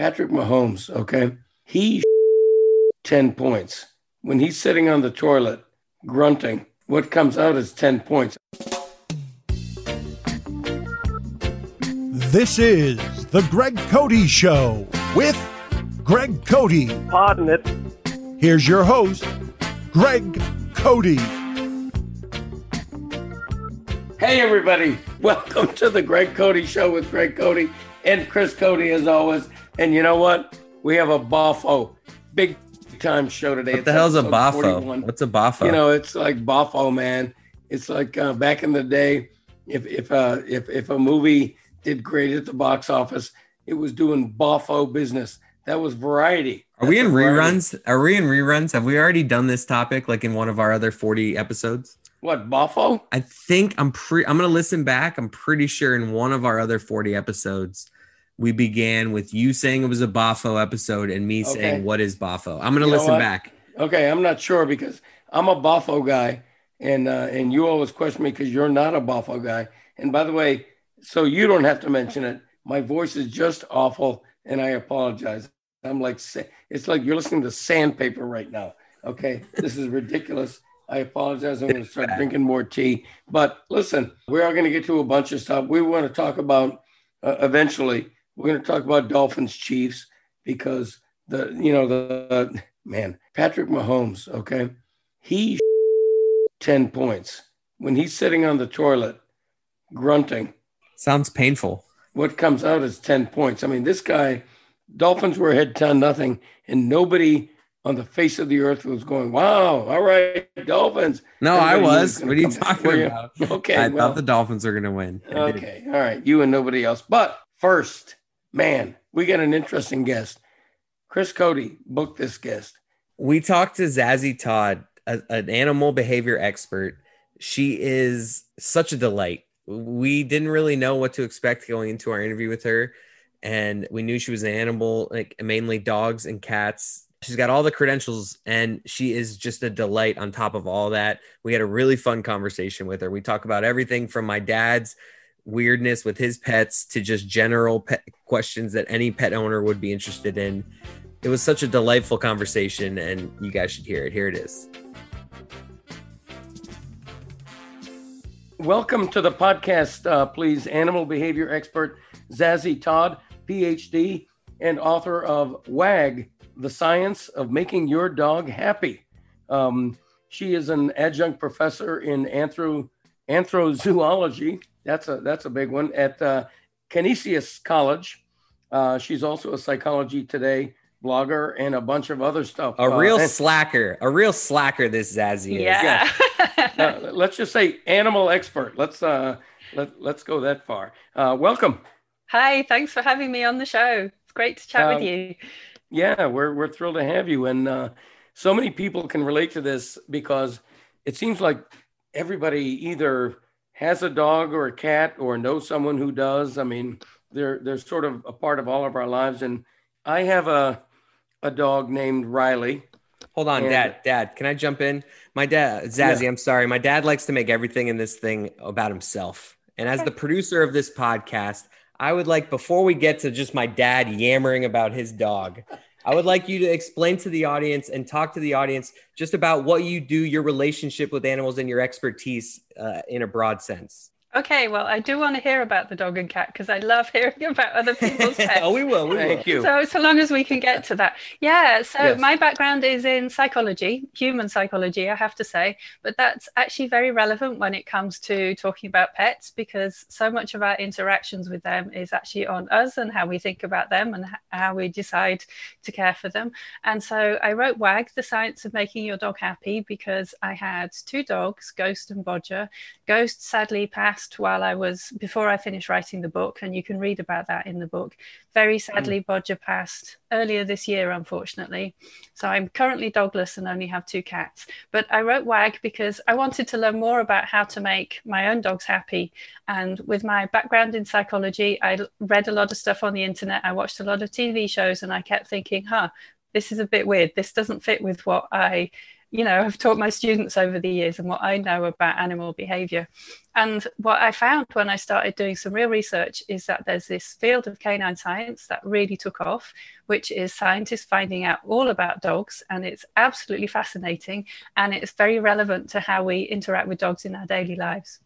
Patrick Mahomes, okay, he 10 points. When he's sitting on the toilet grunting, what comes out is 10 points. This is The Greg Cody Show with Greg Cody. Pardon it. Here's your host, Greg Cody. Hey, everybody. Welcome to The Greg Cody Show with Greg Cody and Chris Cody, as always. And you know what? We have a Boffo, big time show today. What the hell's a Boffo? What's a Boffo? You know, it's like Boffo, man. It's like uh, back in the day, if if uh, if if a movie did great at the box office, it was doing Boffo business. That was variety. Are we in what variety- reruns? Are we in reruns? Have we already done this topic like in one of our other 40 episodes? What Boffo? I think I'm pre I'm gonna listen back. I'm pretty sure in one of our other 40 episodes, we began with you saying it was a Boffo episode and me Okay. saying what is Boffo. I'm gonna You listen back. Okay, I'm not sure because I'm a Boffo guy, and uh, and you always question me because you're not a Boffo guy. And by the way, so you don't have to mention it. My voice is just awful, and I apologize. I'm like it's like you're listening to sandpaper right now. Okay, this is ridiculous. I apologize. I'm going to start drinking more tea. But listen, we are going to get to a bunch of stuff. We want to talk about uh, eventually. We're going to talk about Dolphins Chiefs because the you know the man Patrick Mahomes. Okay, he 10 points when he's sitting on the toilet grunting Sounds painful. what comes out is 10 points i mean this guy dolphins were ahead 10 nothing and nobody on the face of the earth was going wow all right dolphins No, I Everybody it was. What are you talking about? okay I well, thought the Dolphins are gonna win. I did. okay all right you and nobody else but first man we got an interesting guest chris cody booked this guest we talked to Zazie Todd, a- an animal behavior expert. She is such a delight. We didn't really know what to expect going into our interview with her, and we knew she was an animal, like mainly dogs and cats. She's got all the credentials, and she is just a delight. On top of all that, we had a really fun conversation with her. We talk about everything from my dad's weirdness with his pets to just general pet questions that any pet owner would be interested in it was such a delightful conversation and you guys should hear it here it is Welcome to the podcast, uh, please. Animal behavior expert Zazie Todd, PhD, and author of WAG, The Science of Making Your Dog Happy. Um, she is an adjunct professor in anthro, anthrozoology. That's a that's a big one at uh, Canisius College. Uh, she's also a Psychology Today blogger and a bunch of other stuff. a Uh, real and- slacker a real slacker this zazie is Yeah. uh, let's just say animal expert. Let's uh, let let's go that far. Uh, welcome. Hi, thanks for having me on the show. It's great to chat Um, with you. Yeah, we're we're thrilled to have you, and uh, so many people can relate to this because it seems like everybody either has a dog or a cat or knows someone who does. I mean, they're they're sort of a part of all of our lives, and I have a a dog named Riley. hold on And- dad dad can i jump in? My dad zazie i'm sorry. My dad likes to make everything in this thing about himself. And as the producer of this podcast i would like before we get to just my dad yammering about his dog I would like you to explain to the audience and talk to the audience just about what you do, your relationship with animals, and your expertise uh, in a broad sense. Okay, well, I do want to hear about the dog and cat because I love hearing about other people's pets. oh, we will. We will. Thank you. So, so long as we can get to that. Yeah. So, Yes. my background is in psychology, human psychology, I have to say, but that's actually very relevant when it comes to talking about pets because so much of our interactions with them is actually on us and how we think about them and how we decide to care for them. And so, I wrote WAG, The Science of Making Your Dog Happy, because I had two dogs, Ghost and Bodger. Ghost sadly passed while I was before I finished writing the book, and you can read about that in the book. Very hmm. sadly, Bodger passed earlier this year, unfortunately. So I'm currently dogless and only have two cats. But I wrote WAG because I wanted to learn more about how to make my own dogs happy. And with my background in psychology, I read a lot of stuff on the internet, I watched a lot of TV shows, and I kept thinking, huh, this is a bit weird. This doesn't fit with what I you know have taught my students over the years and what I know about animal behavior. And what I found when I started doing some real research is that there's this field of canine science that really took off, which is scientists finding out all about dogs. And it's absolutely fascinating. And it's very relevant to how we interact with dogs in our daily lives.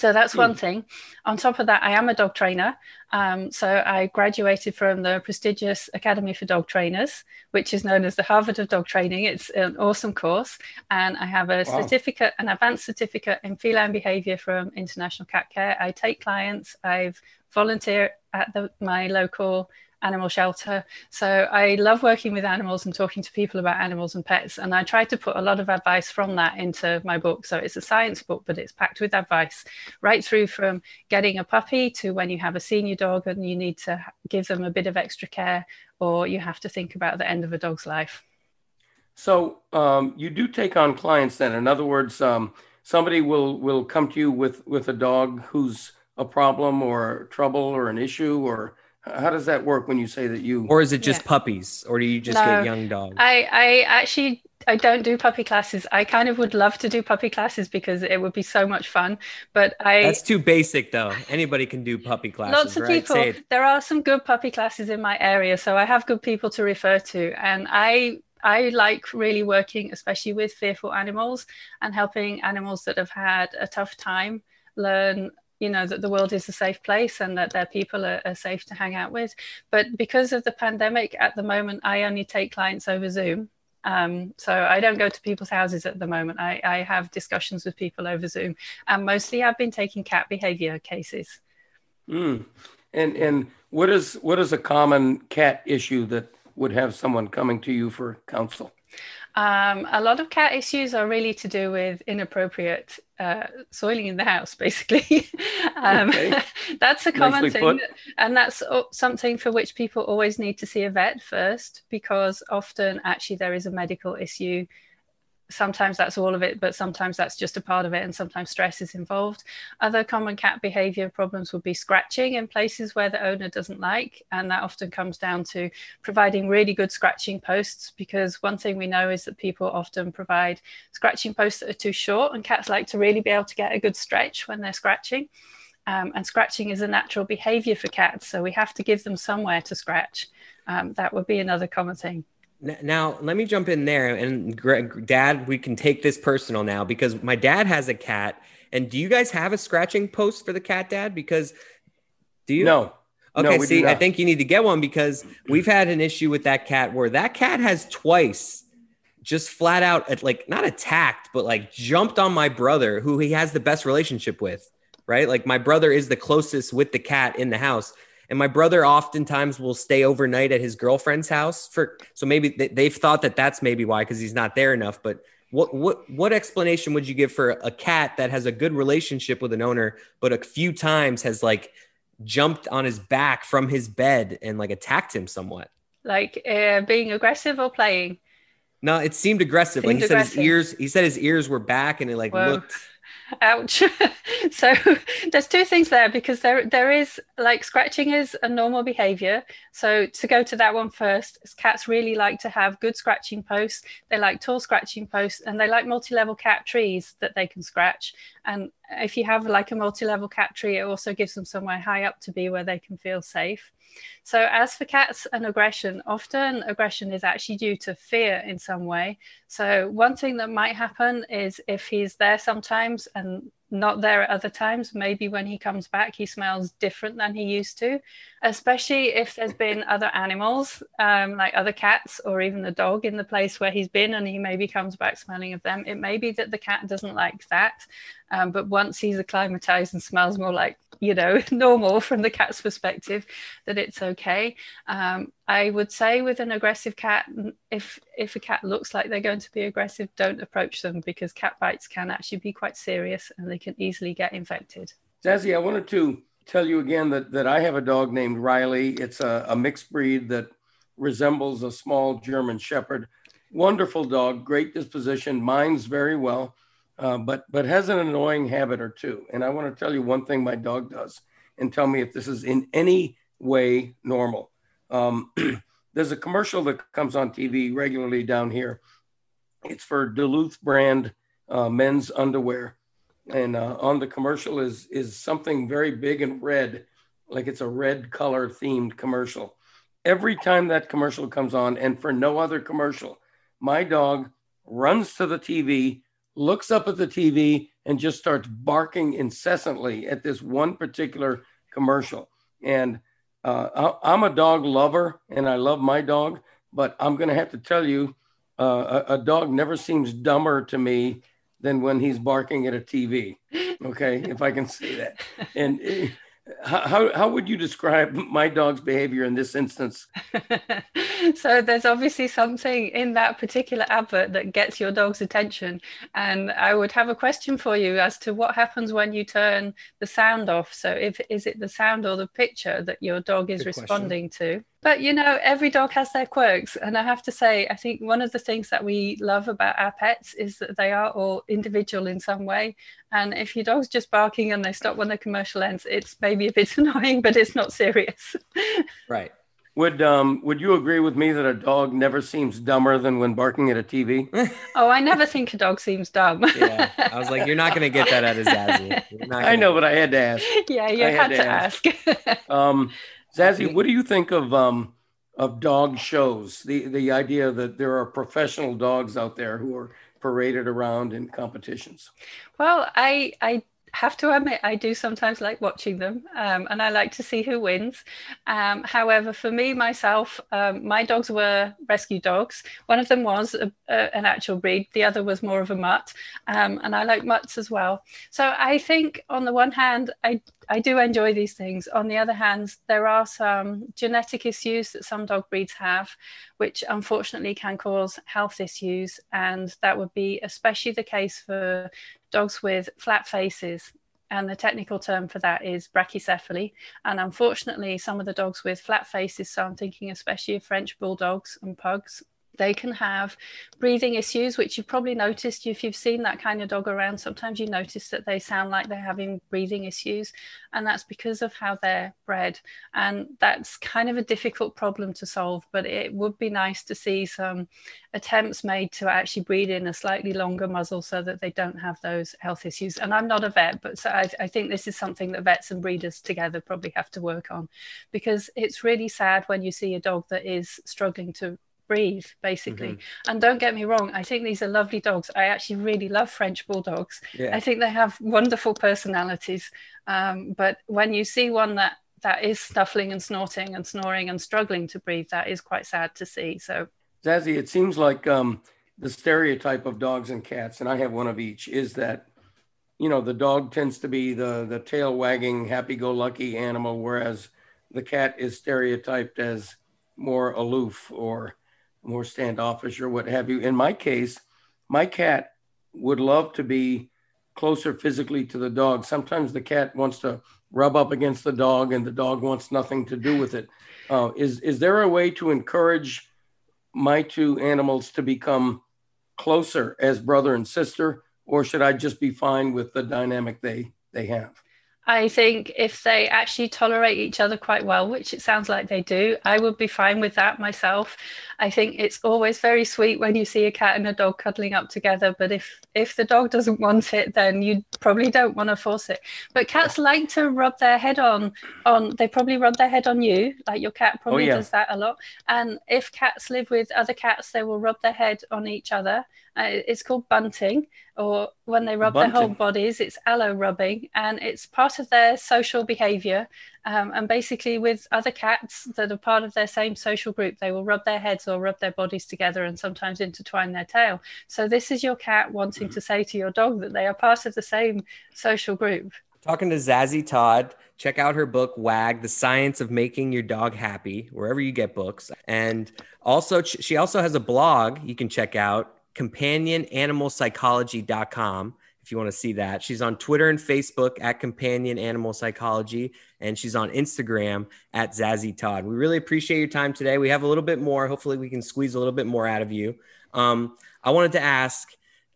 So that's one hmm. thing. On top of that, I am a dog trainer. Um, so I graduated from the prestigious Academy for Dog Trainers, which is known as the Harvard of Dog Training. It's an awesome course. And I have a wow. certificate, an advanced certificate in feline behavior from International Cat Care. I take clients, I've volunteered at the, my local animal shelter. So I love working with animals and talking to people about animals and pets. And I try to put a lot of advice from that into my book. So it's a science book, but it's packed with advice right through from getting a puppy to when you have a senior dog and you need to give them a bit of extra care or you have to think about the end of a dog's life. So um, you do take on clients then. In other words, um, somebody will will come to you with with a dog who's a problem or trouble or an issue or how does that work when you say that you or is it just yeah. puppies? Or do you just no, get young dogs? I i actually i don't do puppy classes. I kind of would love to do puppy classes because it would be so much fun but i that's too basic though. Anybody can do puppy classes lots of right? people. There are some good puppy classes in my area so i have good people to refer to. And i I like really working, especially with fearful animals and helping animals that have had a tough time learn you know that the world is a safe place and that their people are, are, safe to hang out with. But because of the pandemic at the moment i only take clients over zoom. Um, so i don't go to people's houses at the moment. I, I have discussions with people over zoom. And mostly i've been taking cat behavior cases. Mm. and and what is what is a common cat issue that would have someone coming to you for counsel um, a lot of cat issues are really to do with inappropriate uh, soiling in the house, basically. um, okay. that's a common Nicely thing. And that's something for which people always need to see a vet first, because often actually there is a medical issue sometimes that's all of it, but sometimes that's just a part of it, and sometimes stress is involved. Other common cat behavior problems would be scratching in places where the owner doesn't like, and that often comes down to providing really good scratching posts. Because one thing we know is that people often provide scratching posts that are too short, and cats like to really be able to get a good stretch when they're scratching. Um, and scratching is a natural behavior for cats, so we have to give them somewhere to scratch. Um, that would be another common thing. Now, let me jump in there. And Greg, Dad, we can take this personal now because my dad has a cat. And do you guys have a scratching post for the cat, Dad? Because do you? No. Okay, no, see, I think you need to get one because we've had an issue with that cat where that cat has twice just flat out, like, not attacked, but like jumped on my brother, who he has the best relationship with, right? Like, my brother is the closest with the cat in the house and my brother oftentimes will stay overnight at his girlfriend's house for so maybe they've thought that that's maybe why because he's not there enough but what what what explanation would you give for a cat that has a good relationship with an owner but a few times has like jumped on his back from his bed and like attacked him somewhat like uh, being aggressive or playing no it seemed aggressive seemed like he aggressive. said his ears he said his ears were back and it like Whoa. looked Ouch. so there's two things there because there there is like scratching is a normal behavior. So to go to that one first, cats really like to have good scratching posts. They like tall scratching posts and they like multi-level cat trees that they can scratch. And if you have like a multi-level cat tree, it also gives them somewhere high up to be where they can feel safe. So, as for cats and aggression, often aggression is actually due to fear in some way. So, one thing that might happen is if he's there sometimes and not there at other times. Maybe when he comes back, he smells different than he used to, especially if there's been other animals, um, like other cats or even the dog in the place where he's been, and he maybe comes back smelling of them. It may be that the cat doesn't like that, um, but once he's acclimatized and smells more like, you know, normal from the cat's perspective, that it's okay. Um, I would say with an aggressive cat, if if a cat looks like they're going to be aggressive, don't approach them because cat bites can actually be quite serious and they can easily get infected. Zazie, I wanted to tell you again that, that I have a dog named Riley. It's a, a mixed breed that resembles a small German Shepherd. Wonderful dog, great disposition, minds very well, uh, but but has an annoying habit or two. And I want to tell you one thing my dog does, and tell me if this is in any way normal. Um, there's a commercial that comes on TV regularly down here It's for Duluth brand uh, men's underwear, and uh, on the commercial is is something very big and red, like it's a red color themed commercial. Every time that commercial comes on, and for no other commercial, my dog runs to the TV, looks up at the TV, and just starts barking incessantly at this one particular commercial. And uh, I'm a dog lover, and I love my dog, but I'm going to have to tell you, uh, a, a, dog never seems dumber to me than when he's barking at a TV. Okay, if I can say that. And eh, how, how would you describe my dog's behavior in this instance? so there's obviously something in that particular advert that gets your dog's attention. And I would have a question for you as to what happens when you turn the sound off. So if is it the sound or the picture that your dog is Good responding question. to? But you know, every dog has their quirks. And I have to say, I think one of the things that we love about our pets is that they are all individual in some way. And if your dog's just barking and they stop when the commercial ends, it's maybe a bit annoying, but it's not serious. right. Would um would you agree with me that a dog never seems dumber than when barking at a TV? oh, I never think a dog seems dumb. yeah, I was like, you're not going to get that out of Zazie. Gonna... I know, but I had to ask. Yeah, you had, had, to, to ask. ask. um, Zazie, what do you think of um, of dog shows? The the idea that there are professional dogs out there who are paraded around in competitions. Well, I I have to admit I do sometimes like watching them, um, and I like to see who wins. Um, however, for me myself, um, my dogs were rescue dogs. One of them was a, a, an actual breed, the other was more of a mutt, um, and I like mutts as well. So I think on the one hand, I I do enjoy these things. On the other hand, there are some genetic issues that some dog breeds have, which unfortunately can cause health issues. And that would be especially the case for dogs with flat faces. And the technical term for that is brachycephaly. And unfortunately, some of the dogs with flat faces, so I'm thinking especially of French bulldogs and pugs, they can have breathing issues, which you've probably noticed if you've seen that kind of dog around. Sometimes you notice that they sound like they're having breathing issues, and that's because of how they're bred. And that's kind of a difficult problem to solve, but it would be nice to see some attempts made to actually breed in a slightly longer muzzle so that they don't have those health issues. And I'm not a vet, but so I, I think this is something that vets and breeders together probably have to work on because it's really sad when you see a dog that is struggling to breathe basically. Mm-hmm. and don't get me wrong i think these are lovely dogs. I actually really love french bulldogs. Yeah. i think they have wonderful personalities. Um, but when you see one that that is snuffling and snorting and snoring and struggling to breathe that is quite sad to see so. Zazie it seems like um, the stereotype of dogs and cats and i have one of each is that you know the dog tends to be the the tail wagging happy-go-lucky animal whereas the cat is stereotyped as more aloof or more standoffish or what have you. In my case, my cat would love to be closer physically to the dog. Sometimes the cat wants to rub up against the dog and the dog wants nothing to do with it. Uh, is is there a way to encourage my two animals to become closer as brother and sister, or should I just be fine with the dynamic they they have? I think if they actually tolerate each other quite well, which it sounds like they do, I would be fine with that myself. I think it's always very sweet when you see a cat and a dog cuddling up together. But if if the dog doesn't want it, then you probably don't want to force it. But cats like to rub their head on on. They probably rub their head on you, like your cat probably oh, yeah. does that a lot. And if cats live with other cats, they will rub their head on each other. Uh, it's called bunting, or when they rub bunting. their whole bodies, it's allo rubbing, and it's part their social behavior. Um, and basically, with other cats that are part of their same social group, they will rub their heads or rub their bodies together and sometimes intertwine their tail. So, this is your cat wanting to say to your dog that they are part of the same social group. Talking to Zazie Todd, check out her book, WAG, The Science of Making Your Dog Happy, wherever you get books. And also, she also has a blog you can check out companionanimalpsychology.com if you want to see that. She's on Twitter and Facebook at Companion Animal Psychology, and she's on Instagram at Zazie Todd. We really appreciate your time today. We have a little bit more. Hopefully, we can squeeze a little bit more out of you. Um, I wanted to ask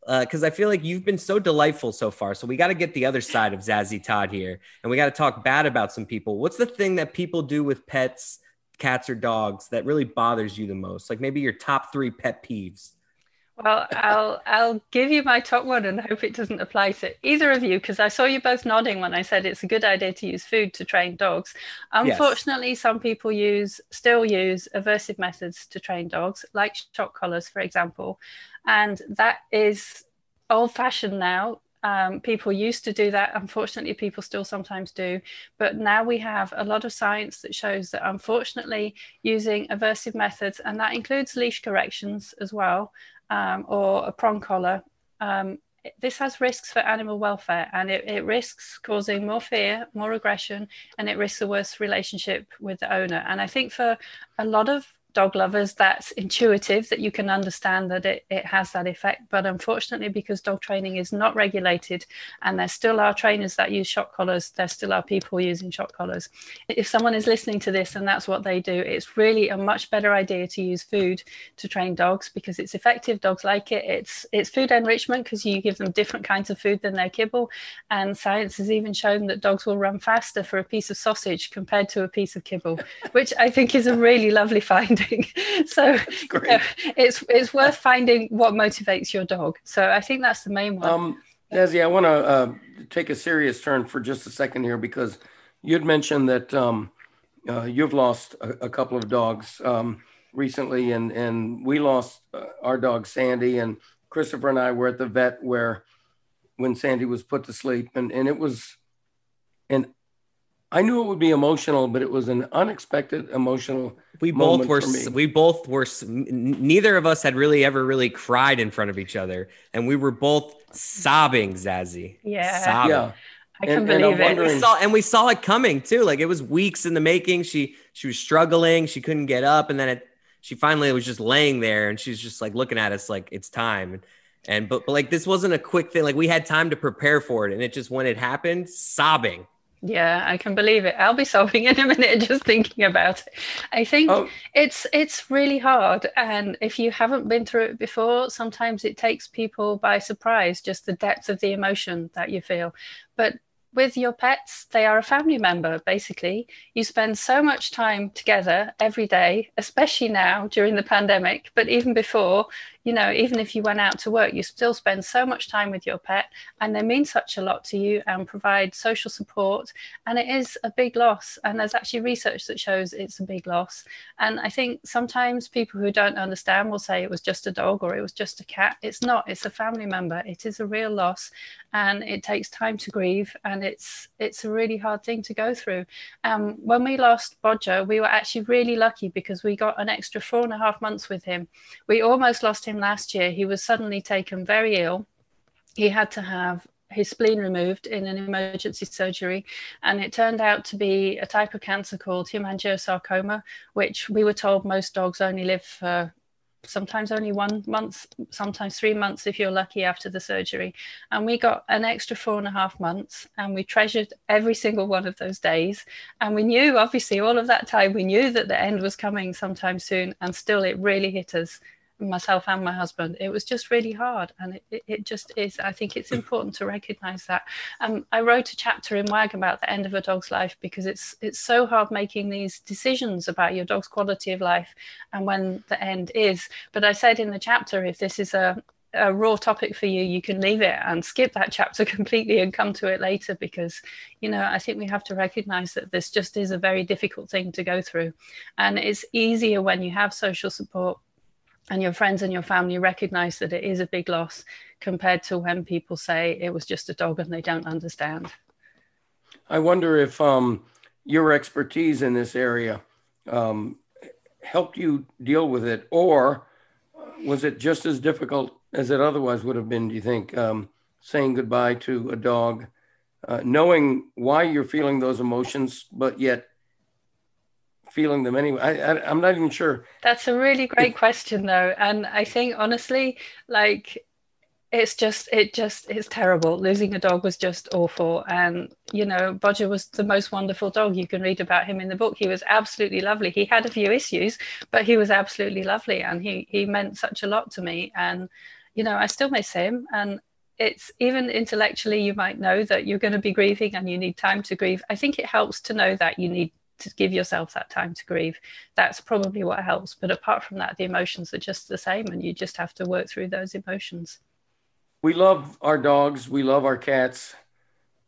because uh, I feel like you've been so delightful so far. So we got to get the other side of Zazie Todd here, and we got to talk bad about some people. What's the thing that people do with pets, cats or dogs, that really bothers you the most? Like maybe your top three pet peeves. Well, I'll I'll give you my top one and hope it doesn't apply to either of you because I saw you both nodding when I said it's a good idea to use food to train dogs. Unfortunately, yes. some people use still use aversive methods to train dogs, like shock collars, for example, and that is old fashioned now. Um, people used to do that. Unfortunately, people still sometimes do. But now we have a lot of science that shows that unfortunately, using aversive methods, and that includes leash corrections as well, um, or a prong collar, um, this has risks for animal welfare and it, it, risks causing more fear, more aggression, and it risks a worse relationship with the owner. And I think for a lot of dog lovers that's intuitive that you can understand that it, it has that effect. But unfortunately because dog training is not regulated and there still are trainers that use shock collars there still are people using shock collars. If someone is listening to this and that's what they do it's really a much better idea to use food to train dogs because it's effective. Dogs like it. It's it's food enrichment because you give them different kinds of food than their kibble. And science has even shown that dogs will run faster for a piece of sausage compared to a piece of kibble which i think is a really lovely so you know, it's it's worth finding what motivates your dog. So I think that's the main one. Um, Zazie, I want to uh, take a serious turn for just a second here because you'd mentioned that um, uh, you've lost a, a, couple of dogs um, recently, and and we lost uh, our dog Sandy, and Christopher and I were at the vet where when Sandy was put to sleep, and and it was an I knew it would be emotional, but it was an unexpected emotional. We both were. We both were. Neither of us had really ever really cried in front of each other, and we were both sobbing, Zazie. Yeah. Sobbing. Yeah. I can and, believe and it. We saw, and we saw it coming too. Like it was weeks in the making. She she was struggling. She couldn't get up, and then it, she finally was just laying there, and she's just like looking at us like it's time. And, and but, but like this wasn't a quick thing. Like we had time to prepare for it, and it just when it happened, sobbing yeah, I can believe it. I'll be sobbing in a minute just thinking about it. I think oh. it's it's really hard, and if you haven't been through it before, sometimes it takes people by surprise just the depth of the emotion that you feel. But with your pets, they are a family member, basically. You spend so much time together every day, especially now during the pandemic, but even before, you know, even if you went out to work, you still spend so much time with your pet and they mean such a lot to you and provide social support. And it is a big loss. And there's actually research that shows it's a big loss. And I think sometimes people who don't understand will say it was just a dog or it was just a cat. It's not, it's a family member. It is a real loss and it takes time to grieve and it's it's a really hard thing to go through. Um, when we lost Bodger, we were actually really lucky because we got an extra four and a half months with him. We almost lost him him last year, he was suddenly taken very ill. He had to have his spleen removed in an emergency surgery, and it turned out to be a type of cancer called hemangiosarcoma, which we were told most dogs only live for sometimes only one month, sometimes three months if you're lucky after the surgery. And we got an extra four and a half months, and we treasured every single one of those days. And we knew, obviously, all of that time, we knew that the end was coming sometime soon, and still it really hit us myself and my husband it was just really hard. And it, it just is i think it's important to recognize that. Um, i wrote a chapter in wag about the end of a dog's life because it's it's so hard making these decisions about your dog's quality of life and when the end is. But i said in the chapter if this is a a raw topic for you, you can leave it and skip that chapter completely and come to it later because, you know, I think we have to recognize that this just is a very difficult thing to go through. And it's easier when you have social support and your friends and your family recognize that it is a big loss compared to when people say it was just a dog and they don't understand. I wonder if um, your expertise in this area um, helped you deal with it, or was it just as difficult as it otherwise would have been? Do you think um, saying goodbye to a dog, uh, knowing why you're feeling those emotions, but yet feeling them anyway? I, am not even sure. That's a really great question, though, and I think honestly, like it's just it just it's terrible. Losing a dog was just awful. And you know bodger was the most wonderful dog. You can read about him in the book. He was absolutely lovely. He had a few issues but he was absolutely lovely. And he he meant such a lot to me. And you know i still miss him. And it's even intellectually you might know that you're going to be grieving and you need time to grieve. I think it helps to know that you need to give yourself that time to grieve. That's probably what helps. But apart from that, the emotions are just the same, and you just have to work through those emotions. We love our dogs. We love our cats.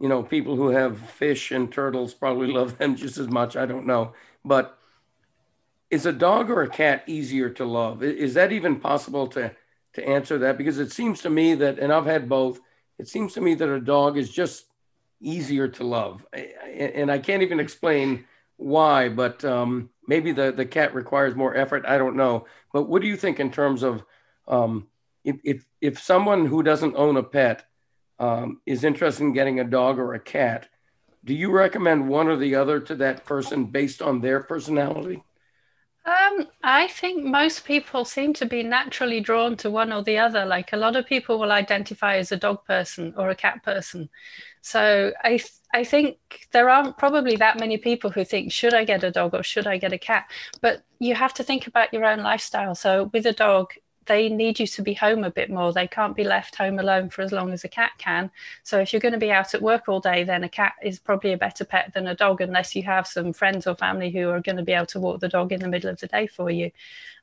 You know, people who have fish and turtles probably love them just as much. I don't know. But is a dog or a cat easier to love? Is that even possible to, to answer that? Because it seems to me that, and I've had both, it seems to me that a dog is just easier to love. And I can't even explain why, but um, maybe the, the cat requires more effort. I don't know. But what do you think in terms of um, if, if, if someone who doesn't own a pet um, is interested in getting a dog or a cat, do you recommend one or the other to that person based on their personality? Um, I think most people seem to be naturally drawn to one or the other. Like a lot of people will identify as a dog person or a cat person. So I th- I think there aren't probably that many people who think should I get a dog or should I get a cat. But you have to think about your own lifestyle. So with a dog, they need you to be home a bit more. They can't be left home alone for as long as a cat can. So if you're going to be out at work all day, then a cat is probably a better pet than a dog, unless you have some friends or family who are going to be able to walk the dog in the middle of the day for you.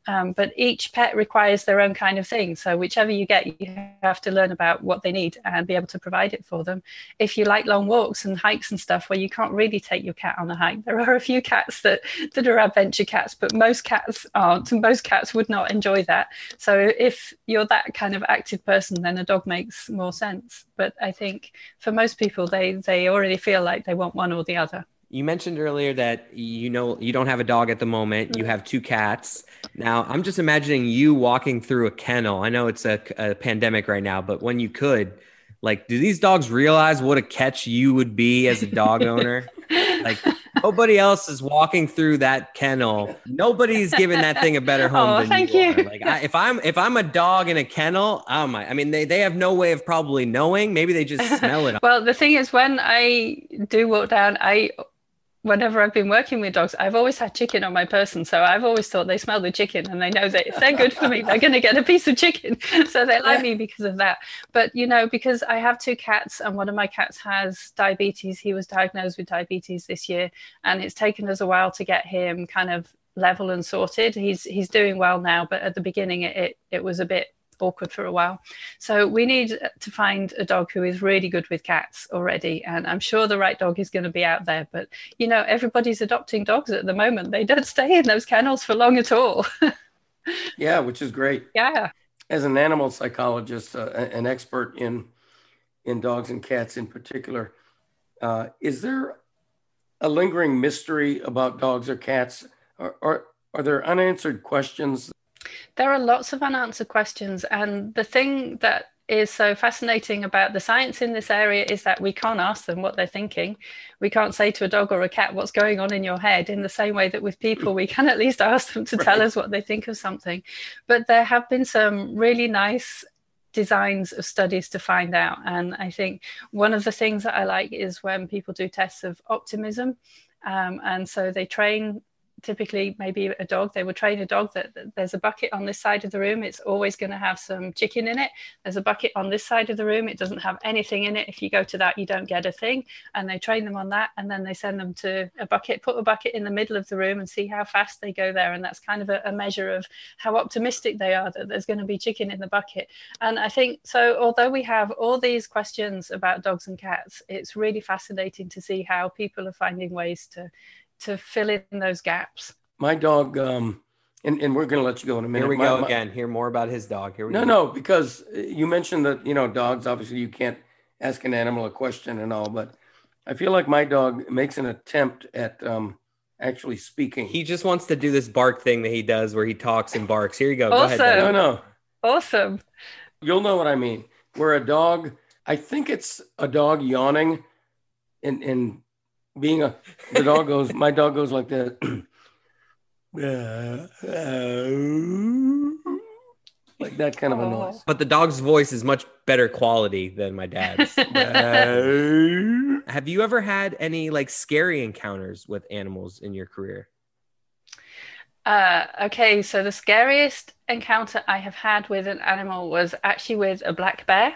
Um, but each pet requires their own kind of thing. So whichever you get, you have to learn about what they need and be able to provide it for them. If you like long walks and hikes and stuff where you can't really take your cat on a hike, there are a few cats that, that are adventure cats, but most cats aren't. And most cats would not enjoy that. So if you're that kind of active person, then a dog makes more sense. But I think for most people, they, they already feel like they want one or the other. You mentioned earlier that you know you don't have a dog at the moment. You have two cats. Now, I'm just imagining you walking through a kennel. I know it's a, a, pandemic right now, but when you could, like, do these dogs realize what a catch you would be as a dog owner? Like, nobody else is walking through that kennel. Nobody's giving that thing a better home oh, than thank you. you. Like, I, if I'm if I'm a dog in a kennel, oh my! I mean, they they have no way of probably knowing. Maybe they just smell it. well, the thing is, when I do walk down, I whenever I've been working with dogs, I've always had chicken on my person. So I've always thought they smell the chicken and they know that if they're good for me, they're going to get a piece of chicken. So they like me because of that. But, you know, because I have two cats and one of my cats has diabetes, he was diagnosed with diabetes this year. And it's taken us a while to get him kind of level and sorted. He's he's doing well now, but at the beginning it, it, it was a bit awkward for a while. So we need to find a dog who is really good with cats already. And I'm sure the right dog is going to be out there. But, you know, everybody's adopting dogs at the moment. They don't stay in those kennels for long at all. yeah, which is great. Yeah. As an animal psychologist, uh, an expert in in dogs and cats in particular, uh, is there a lingering mystery about dogs or cats? Or, or are there unanswered questions there are lots of unanswered questions. And the thing that is so fascinating about the science in this area is that we can't ask them what they're thinking. We can't say to a dog or a cat what's going on in your head in the same way that with people, we can at least ask them to tell us what they think of something. But there have been some really nice designs of studies to find out. And I think one of the things that I like is when people do tests of optimism. Um, and so they train typically maybe a dog they will train a dog that, that, there's a bucket on this side of the room it's always going to have some chicken in it. There's a bucket on this side of the room it doesn't have anything in it. If you go to that you don't get a thing. And they train them on that and then they send them to a bucket put a bucket in the middle of the room and see how fast they go there. And that's kind of a, a measure of how optimistic they are that there's going to be chicken in the bucket. And i think so although we have all these questions about dogs and cats it's really fascinating to see how people are finding ways to to fill in those gaps. My dog, um, and, and we're going to let you go in a minute. Here we my, go my, again. Hear more about his dog. Here we no, go. No, because you mentioned that, you know, dogs, obviously you can't ask an animal a question and all, but I feel like my dog makes an attempt at um, actually speaking. He just wants to do this bark thing that he does where he talks and barks. Here you go. Awesome. Go ahead. No, no. Awesome. You'll know what I mean. Where a dog, I think it's a dog yawning and, and being a the dog goes my dog goes like that. Like that kind of a noise. But the dog's voice is much better quality than my dad's. Have you ever had any like scary encounters with animals in your career? Uh, okay, so the scariest encounter I have had with an animal was actually with a black bear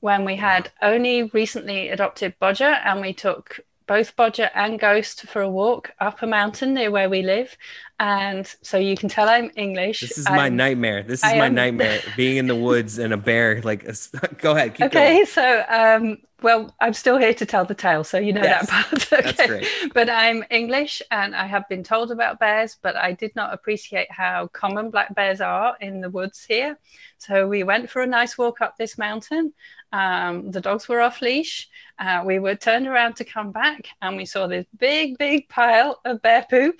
when we had only recently adopted Bodger and we took both Bodger and Ghost for a walk up a mountain near where we live. And so you can tell I'm English. This is my I'm- nightmare. This is I my am- nightmare. Being in the woods and a bear. Like, go ahead. Keep Okay, going. so um, well, I'm still here to tell the tale, so you know Yes, that part. Okay. That's great. But I'm English and I have been told about bears, but I did not appreciate how common black bears are in the woods here. So we went for a nice walk up this mountain. Um, the dogs were off leash. Uh, we were turned around to come back and we saw this big, big pile of bear poop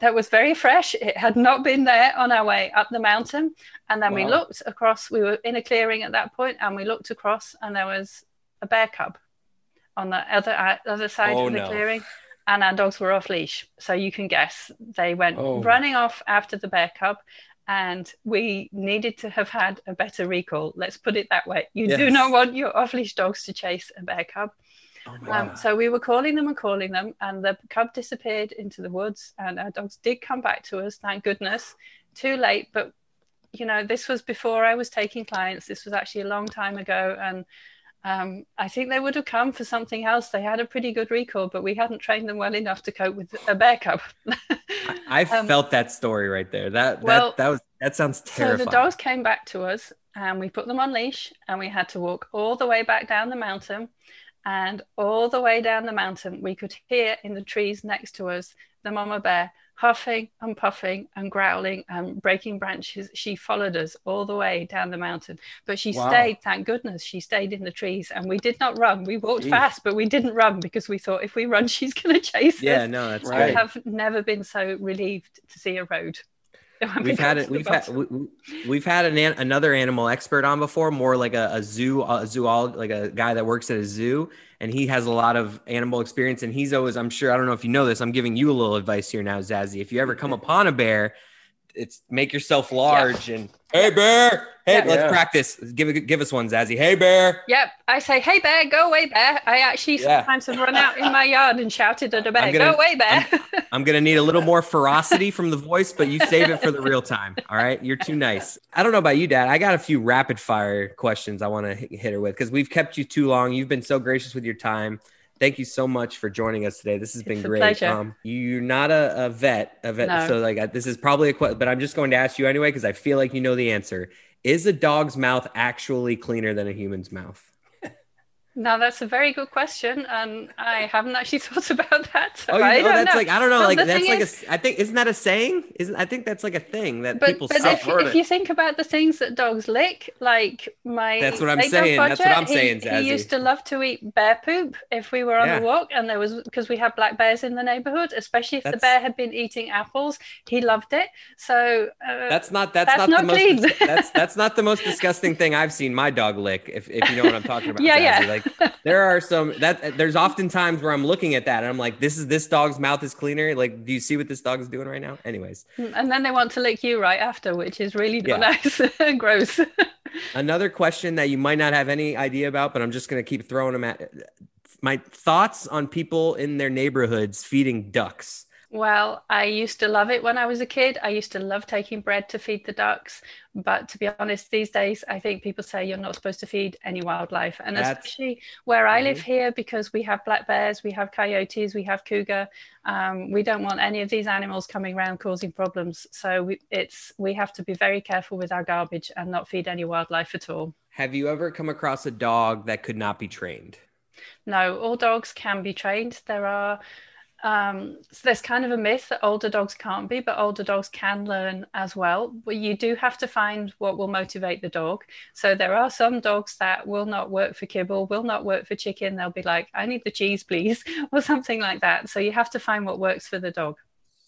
that was very fresh. It had not been there on our way up the mountain. And then we looked across, we were in a clearing at that point, and we looked across and there was a bear cub on the other uh, other side Oh, of the no. clearing, and our dogs were off leash. So you can guess they went Oh. running off after the bear cub, and we needed to have had a better recall. Let's put it that way. You do not want your off leash dogs to chase a bear cub. Oh Um, so we were calling them and calling them, and the cub disappeared into the woods. And our dogs did come back to us, thank goodness. Too late, but you know, this was before I was taking clients. This was actually a long time ago, and um, I think they would have come for something else. They had a pretty good recall, but we hadn't trained them well enough to cope with a bear cub. I um, felt that story right there. That well, that that was that sounds terrifying. So the dogs came back to us and we put them on leash and we had to walk all the way back down the mountain. And all the way down the mountain, we could hear in the trees next to us the mama bear huffing and puffing and growling and breaking branches. She followed us all the way down the mountain, but she Wow. stayed, thank goodness, she stayed in the trees and we did not run. We walked Jeez. fast, but we didn't run because we thought if we run, she's going to chase yeah, us. Yeah, no, that's Right. I have never been so relieved to see a road. We've had it. We've had we, we- we've had an, an another animal expert on before, more like a, a zoo a zoolog like a guy that works at a zoo, and he has a lot of animal experience. And he's always, I'm sure, I don't know if you know this, I'm giving you a little advice here now, Zazie. If you ever come upon a bear, it's make yourself large and hey bear, hey, Yeah. let's Yeah. practice. Give give us one, Zazie. Hey bear. Yep, I say, "Hey bear, go away, bear." I actually Yeah. sometimes have run out in my yard and shouted at a bear, I'm gonna- "Go away, bear!" I'm gonna need a little more ferocity from the voice, but you save it for the real time. All right, you're too nice. I don't know about you, Dad. I got a few rapid fire questions I want to hit her with because we've kept you too long. You've been so gracious with your time. Thank you so much for joining us today. This has been It's great. Um, you're not a, a vet, a vet, No. so like I, this is probably a question, but I'm just going to ask you anyway because I feel like you know the answer. Is a dog's mouth actually cleaner than a human's mouth? Now that's a very good question, and I haven't actually thought about that. So Oh, you I that's know. like I don't know, Well, like that's like is- a. I think isn't that a saying? Isn't I think that's like a thing that But, people but if, if you think about the things that dogs lick, like my That's what I'm saying, that's what I'm he- saying, He Zazie. used to love to eat bear poop if we were on Yeah. a walk, and there was because we had black bears in the neighborhood, especially if That's- the bear had been eating apples, he loved it. So uh, That's not that's, That's not, not the clean. most that's that's not the most disgusting thing I've seen my dog lick. If, if you know what I'm talking about, Yeah, yeah. Like there are some that there's often times where I'm looking at that and I'm like, this is this dog's mouth is cleaner. Like, do you see what this dog is doing right now? Anyways, mm, and then they want to lick you right after, which is really Yeah. nice, gross. another question that you might not have any idea about, but I'm just gonna keep throwing them at my thoughts on people in their neighborhoods feeding ducks. Well, I used to love it when I was a kid. I used to love taking bread to feed the ducks. But to be honest, these days, I think people say you're not supposed to feed any wildlife. And That's- especially where I live Mhm. here, because we have black bears, we have coyotes, we have cougar. Um, we don't want any of these animals coming around causing problems. So we, it's we have to be very careful with our garbage and not feed any wildlife at all. Have you ever come across a dog that could not be trained? No, all dogs can be trained. There are um, so there's kind of a myth that older dogs can't be, but older dogs can learn as well. But you do have to find what will motivate the dog. So there are some dogs that will not work for kibble, will not work for chicken. They'll be like, "I need the cheese, please," or something like that. So you have to find what works for the dog.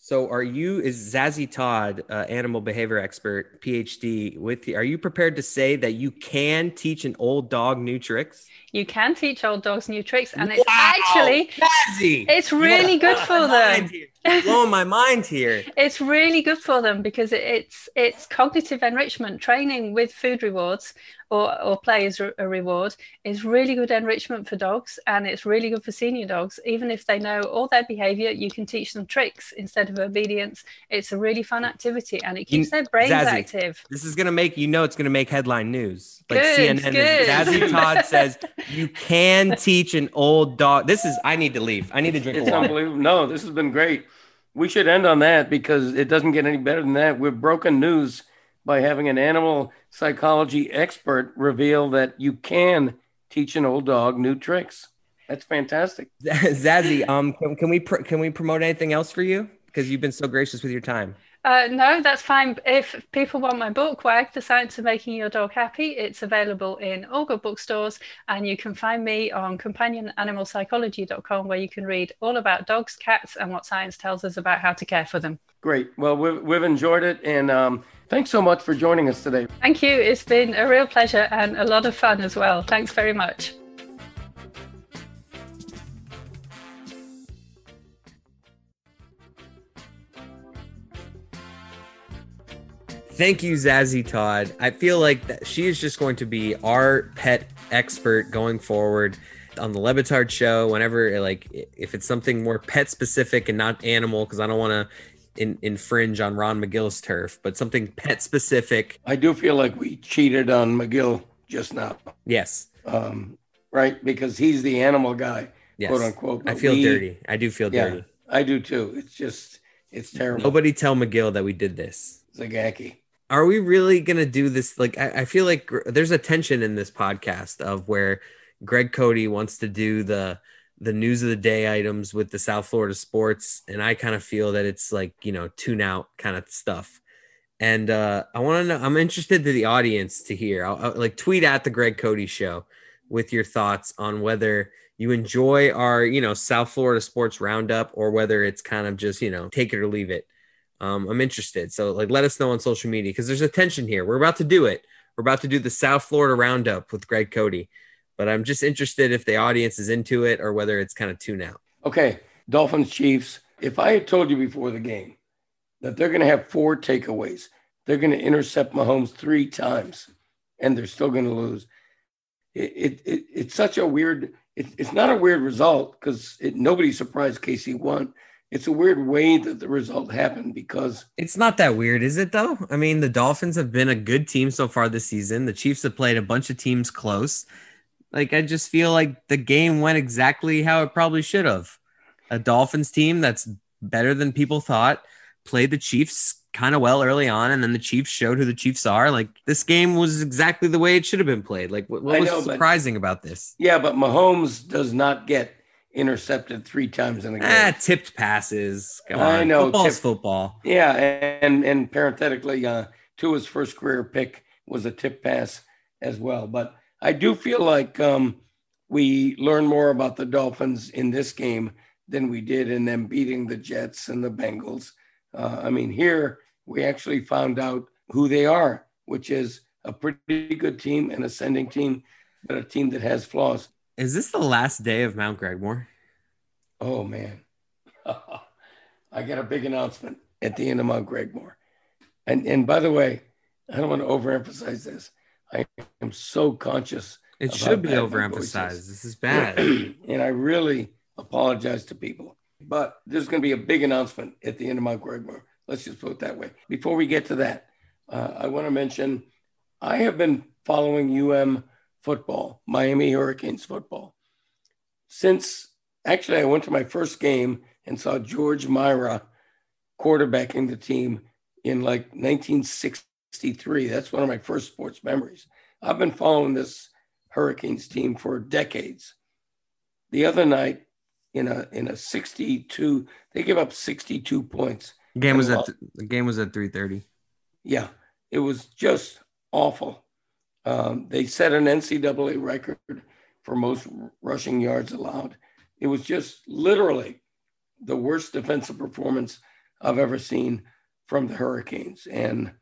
So, are you is Zazie Todd, uh, animal behavior expert, PhD, with you? Are you prepared to say that you can teach an old dog new tricks? You can teach old dogs new tricks, and it's Wow, actually Zazie, it's really good for the them. Mind blowing my mind here. It's really good for them because it's it's cognitive enrichment training with food rewards or, or play as a reward is really good enrichment for dogs and it's really good for senior dogs. Even if they know all their behavior, you can teach them tricks instead of obedience. It's a really fun activity and it keeps you, their brains Zazie, active. This is going to make, you know, it's going to make headline news. Like good, CNN, good. Zazie Todd says you can teach an old dog. This is, I need to leave. I need to drink It's unbelievable. No, this has been great. We should end on that because it doesn't get any better than that. We've broken news by having an animal psychology expert reveal that you can teach an old dog new tricks. That's fantastic. Zazie, um, can, can we pr- can we promote anything else for you? Because you've been so gracious with your time. Uh, no, that's fine. If people want my book, Wag, The Science of Making Your Dog Happy, it's available in all good bookstores. And you can find me on companionanimalpsychology.com, where you can read all about dogs, cats, and what science tells us about how to care for them. Great. Well, we've, we've enjoyed it. And um, thanks so much for joining us today. Thank you. It's been a real pleasure and a lot of fun as well. Thanks very much. Thank you, Zazie Todd. I feel like that she is just going to be our pet expert going forward on the Le Batard show. Whenever, like, if it's something more pet specific and not animal, because I don't want to in, infringe on Ron McGill's turf, but something pet specific. I do feel like we cheated on McGill just now. Yes. Um, right, because he's the animal guy, yes. quote unquote. I feel we, dirty. I do feel yeah, dirty. I do too. It's just, it's terrible. Nobody tell McGill that we did this. Zagacki are we really gonna do this? Like, I, I, feel like there's a tension in this podcast of where Greg Cote wants to do the the news of the day items with the South Florida sports, and I kind of feel that it's like you know tune out kind of stuff. And uh, I want to know. I'm interested to the audience to hear. I'll, I'll, like tweet at the Greg Cote Show with your thoughts on whether you enjoy our you know South Florida sports roundup or whether it's kind of just you know take it or leave it um, I'm interested. So like, let us know on social media because there's a tension here. We're about to do it. We're about to do the South Florida Roundup with Greg Cote, but I'm just interested if the audience is into it or whether it's kind of tune out. Okay, Dolphins Chiefs. If I had told you before the game that they're going to have four takeaways, they're going to intercept Mahomes three times, and they're still going to lose. It, it, it, it's such a weird. It, it's not a weird result because nobody surprised Casey won it's a weird way that the result happened because it's not that weird, is it though? I mean, the Dolphins have been a good team so far this season. The Chiefs have played a bunch of teams close. Like I just feel like the game went exactly how it probably should have. A Dolphins team that's better than people thought played the Chiefs kind of well early on, and then the Chiefs showed who the Chiefs are. Like this game was exactly the way it should have been played. Like what, what was know, surprising but, about this? Yeah, but Mahomes does not get intercepted three times in a game. Ah, tipped passes. Come I on. know. Football's tip, football. Yeah, and and parenthetically, uh, Tua's first career pick was a tip pass as well. But I do feel like um, we learned more about the Dolphins in this game than we did in them beating the Jets and the Bengals. Uh, I mean, here we actually found out who they are, which is a pretty good team, an ascending team, but a team that has flaws. Is this the last day of Mount Gregmore? Oh man, I got a big announcement at the end of Mount Gregmore, and and by the way, I don't want to overemphasize this. I am so conscious. It should be overemphasized. This is bad, and I really apologize to people. But there's going to be a big announcement at the end of Mount Gregmore. Let's just put it that way. Before we get to that, uh, I want to mention I have been following UM football, Miami Hurricanes football. Since actually, I went to my first game and saw George Mira quarterbacking the team in like 1963. That's one of my first sports memories. I've been following this Hurricanes team for decades. The other night, in a in a 62, they gave up 62 points. Game was at the game was at 3:30. Yeah, it was just awful. Um, they set an NCAA record for most rushing yards allowed. It was just literally the worst defensive performance I've ever seen from the Hurricanes. And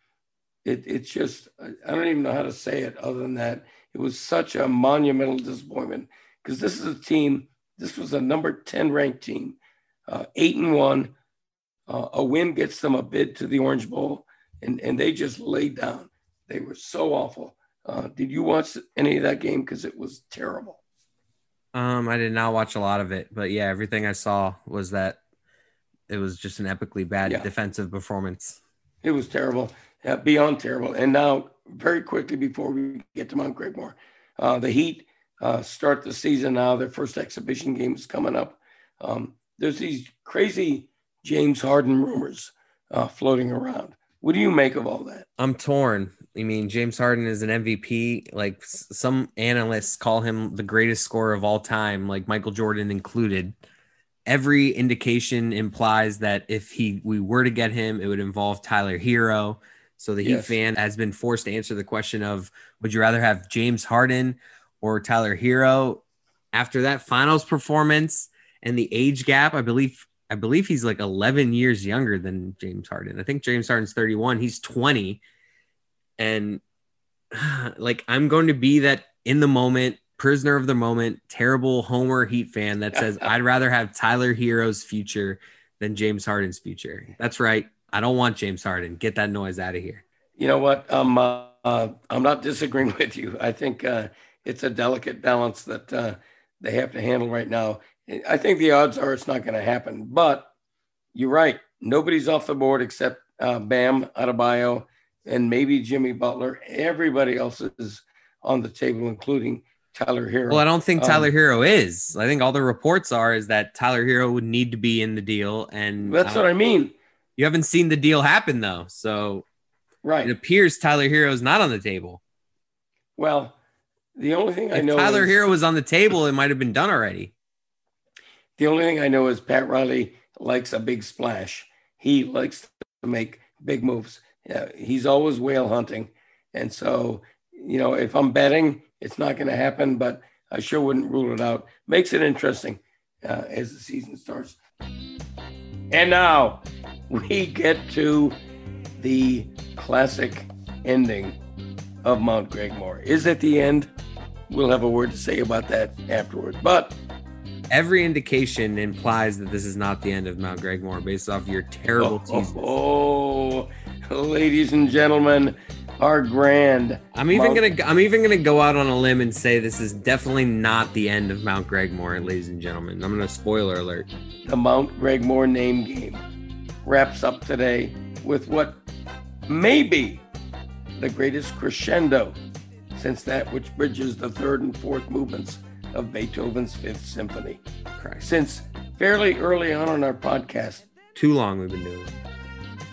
it, it's just, I don't even know how to say it other than that. It was such a monumental disappointment because this is a team, this was a number 10 ranked team, uh, eight and one, Uh, a win gets them a bid to the Orange Bowl, and, and they just laid down. They were so awful. Uh, did you watch any of that game? Because it was terrible. Um, I did not watch a lot of it, but yeah, everything I saw was that it was just an epically bad Yeah. defensive performance. It was terrible, uh, beyond terrible. And now, very quickly before we get to Mount Gregmore, uh, the Heat uh, start the season now. Their first exhibition game is coming up. Um, there's these crazy James Harden rumors uh, floating around. What do you make of all that? I'm torn. I mean, James Harden is an MVP. Like some analysts call him the greatest scorer of all time, like Michael Jordan included. Every indication implies that if he we were to get him, it would involve Tyler Herro. So the Heat fan has been forced to answer the question of would you rather have James Harden or Tyler Herro? After that finals performance and the age gap, I believe I believe he's like 11 years younger than James Harden. I think James Harden's 31. He's 20. And like I'm going to be that in the moment, prisoner of the moment, terrible Homer Heat fan that says I'd rather have Tyler Herro's future than James Harden's future. That's right. I don't want James Harden. Get that noise out of here. You know what? Um, uh, uh, I'm not disagreeing with you. I think uh, it's a delicate balance that uh, they have to handle right now. I think the odds are it's not going to happen, but you're right. Nobody's off the board except uh, Bam Adebayo and maybe Jimmy Butler. Everybody else is on the table, including Tyler Herro. Well, I don't think Um, Tyler Herro is. I think all the reports are is that Tyler Herro would need to be in the deal, and That's uh, what I mean. you haven't seen the deal happen though. So right. it appears Tyler Herro is not on the table. Well, the only thing I know Tyler is, Hero was on the table, it might have been done already. The only thing I know is Pat Riley likes a big splash. He likes to make big moves. Yeah, he's always whale hunting, and so you know if I'm betting, it's not going to happen, but I sure wouldn't rule it out. Makes it interesting uh, as the season starts. And now we get to the classic ending of Mount Gregmore. Is it the end? We'll have a word to say about that afterward. But Every indication implies that this is not the end of Mount Gregmore based off your terrible oh, teases. oh, oh, ladies and gentlemen, our grand. I'm even Mount- gonna I'm even gonna go out on a limb and say this is definitely not the end of Mount Gregmore, ladies and gentlemen. I'm gonna spoiler alert. the Mount Gregmore name game wraps up today with what may be the greatest crescendo since that which bridges the third and fourth movements of Beethoven's Fifth Symphony. Christ. Since fairly early on in our podcast, Too long we've been doing it.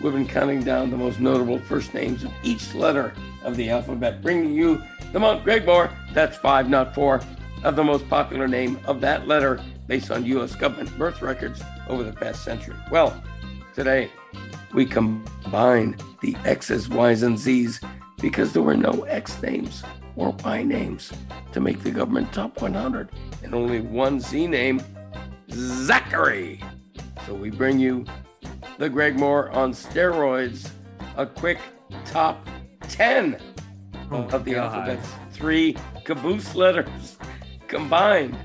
we've been counting down the most notable first names of each letter of the alphabet, bringing you the Mount Gregmore, that's five, not four, of the most popular name of that letter based on U.S. government birth records over the past century. Well, today we combine the X's, Y's, and Z's because there were no X names or Y names to make the government top 100, and only one Z name, Zachary. So we bring you the Gregmore on steroids, a quick top 10 Oh of the God. alphabet's three caboose letters combined,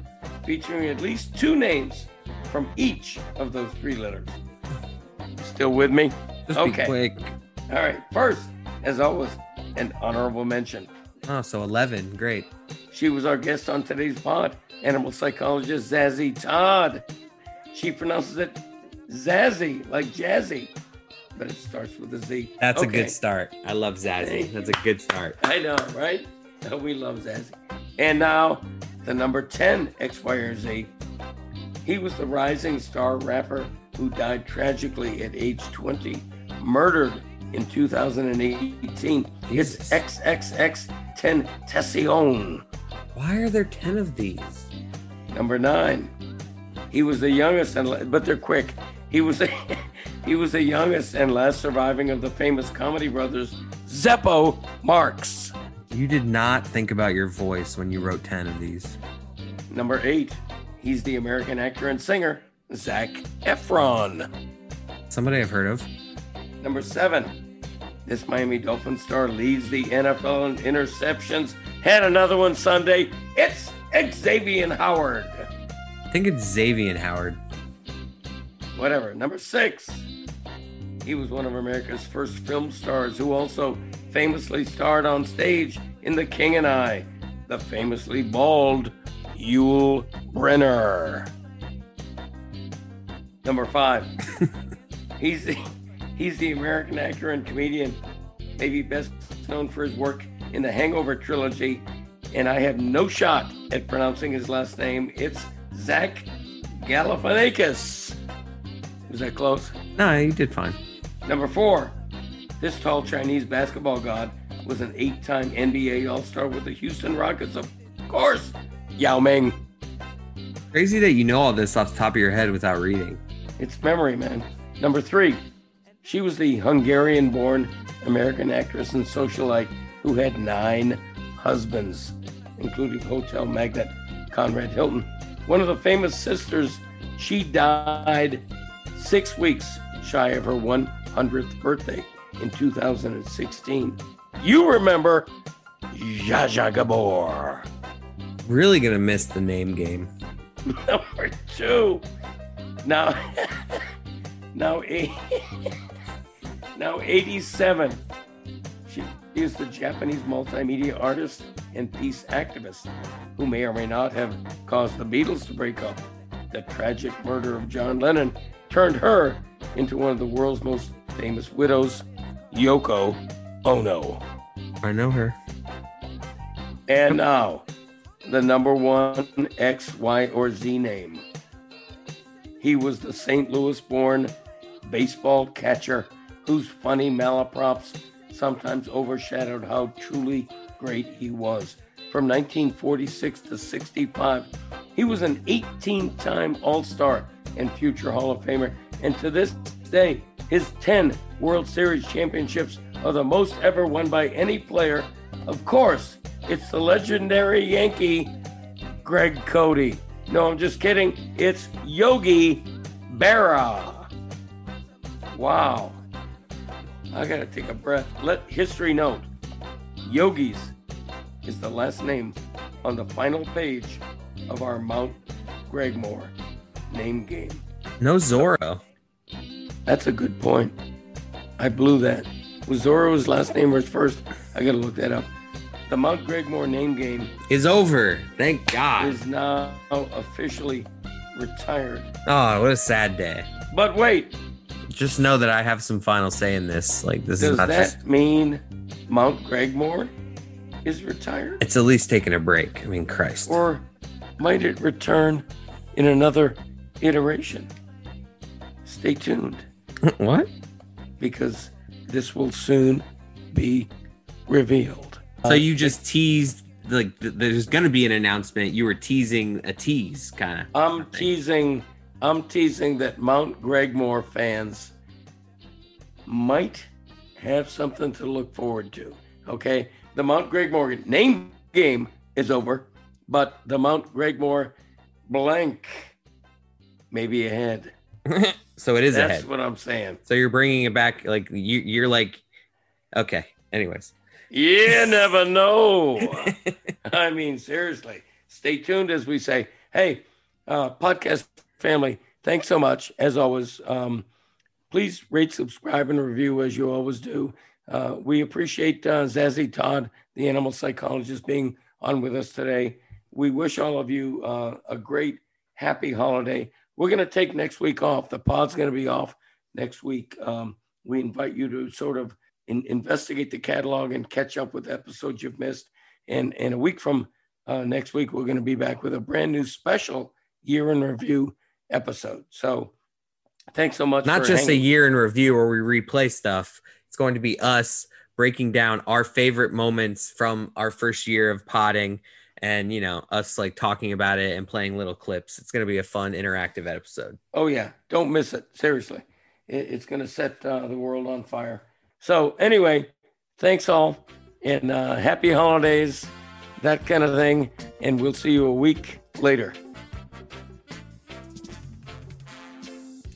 featuring at least two names from each of those three letters. Still with me? Just Okay. All right. First, as always, an honorable mention. Oh, so 11. Great. She was our guest on today's pod, animal psychologist Zazie Todd. She pronounces it Zazzy, like Jazzy, but it starts with a Z. That's a good start. I love Zazzy. That's a good start. I know, right? We love Zazzy. And now, the number 10 X, Y, or Z. He was the rising star rapper who died tragically at age 20, murdered in 2018. It's Jesus. XXX Tentacion. Why are there 10 of these? Number nine, he was the youngest and but they're quick. He was the, he was the youngest and last surviving of the famous comedy brothers Zeppo Marx. You did not think about your voice when you wrote 10 of these. Number eight, he's the American actor and singer Zac Efron. Somebody I've heard of. Number seven, this Miami Dolphin star leads the NFL in interceptions. Had another one Sunday. It's Xavier Howard. I think it's Xavier Howard. whatever. Number six, He was one of America's first film stars who also famously starred on stage in The King and I, the famously bald Yul Brynner. Number five. he's he's the American actor and comedian, maybe best known for his work in the Hangover trilogy, and I have no shot at pronouncing his last name. It's Zach Galifianakis. Was that close? No, you did fine. Number four, this tall Chinese basketball god was an eight-time NBA All-Star with the Houston Rockets, of course. Yao Ming. Crazy that you know all this off the top of your head without reading. It's memory, man. Number three, she was the Hungarian-born American actress and socialite who had nine husbands, including hotel magnate Conrad Hilton. One of the famous sisters, she died six weeks shy of her 100th birthday in 2016. You remember Zsa Gabor. Really gonna miss the name game. Number two. Now, now, now 87. She is the Japanese multimedia artist and peace activist who may or may not have caused the Beatles to break up. The tragic murder of John Lennon turned her into one of the world's most famous widows, Yoko Ono. I know her. And now, the number one X, Y, or Z name. He was the St. Louis born baseball catcher whose funny malaprops sometimes overshadowed how truly great he was. From 1946 to 65, he was an 18 time All Star and future Hall of Famer. And to this day, his 10 World Series championships are the most ever won by any player. Of course, it's the legendary Yankee Greg Cote. No, I'm just kidding. It's Yogi Berra. Wow. I got to take a breath. Let history note Yogi's is the last name on the final page of our Mount Gregmore name game. No Zorro. That's a good point. I blew that. Was Zorro's last name or his first? I got to look that up. The Mount Gregmore name game Is over. Thank God. is now officially retired. Oh, what a sad day. But wait, Just know that I have some final say in this. Like this does is not that just. mean Mount Gregmore is retired? It's at least taking a break. I mean, Christ. Or might it return in another iteration? Stay tuned what? because this will soon be revealed. So you just teased like th- there's gonna be an announcement. You were teasing a tease, kind of. I'm teasing I'm teasing that Mount Gregmore fans might have something to look forward to. Okay? The Mount Gregmore name game is over, but the Mount Gregmore blank may be ahead. so it is That's ahead. what I'm saying. So you're bringing it back. Like you, you're like, okay. Anyways, You never know. I mean, seriously, stay tuned as we say, hey, uh, podcast family, thanks so much. As always, um, please rate, subscribe, and review as you always do. Uh, we appreciate uh, Zazie Todd, the animal psychologist, being on with us today. We wish all of you uh, a great, happy holiday. We're going to take next week off. The pod's going to be off next week. Um, we invite you to sort of in, investigate the catalog and catch up with episodes you've missed. And, and a week from uh, next week, we're going to be back with a brand new special year in review episode. So thanks so much. not just a year in review where we replay stuff. It's going to be us breaking down our favorite moments from our first year of potting, and you know us like talking about it and playing little clips. It's going to be a fun interactive episode. Oh yeah, don't miss it. Seriously, it's going to set uh, the world on fire. So anyway, thanks all, and uh, happy holidays, that kind of thing. And we'll see you a week later.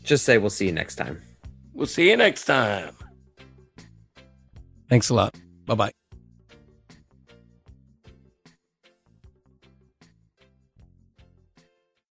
Just say we'll see you next time. We'll see you next time. Thanks a lot. Bye bye.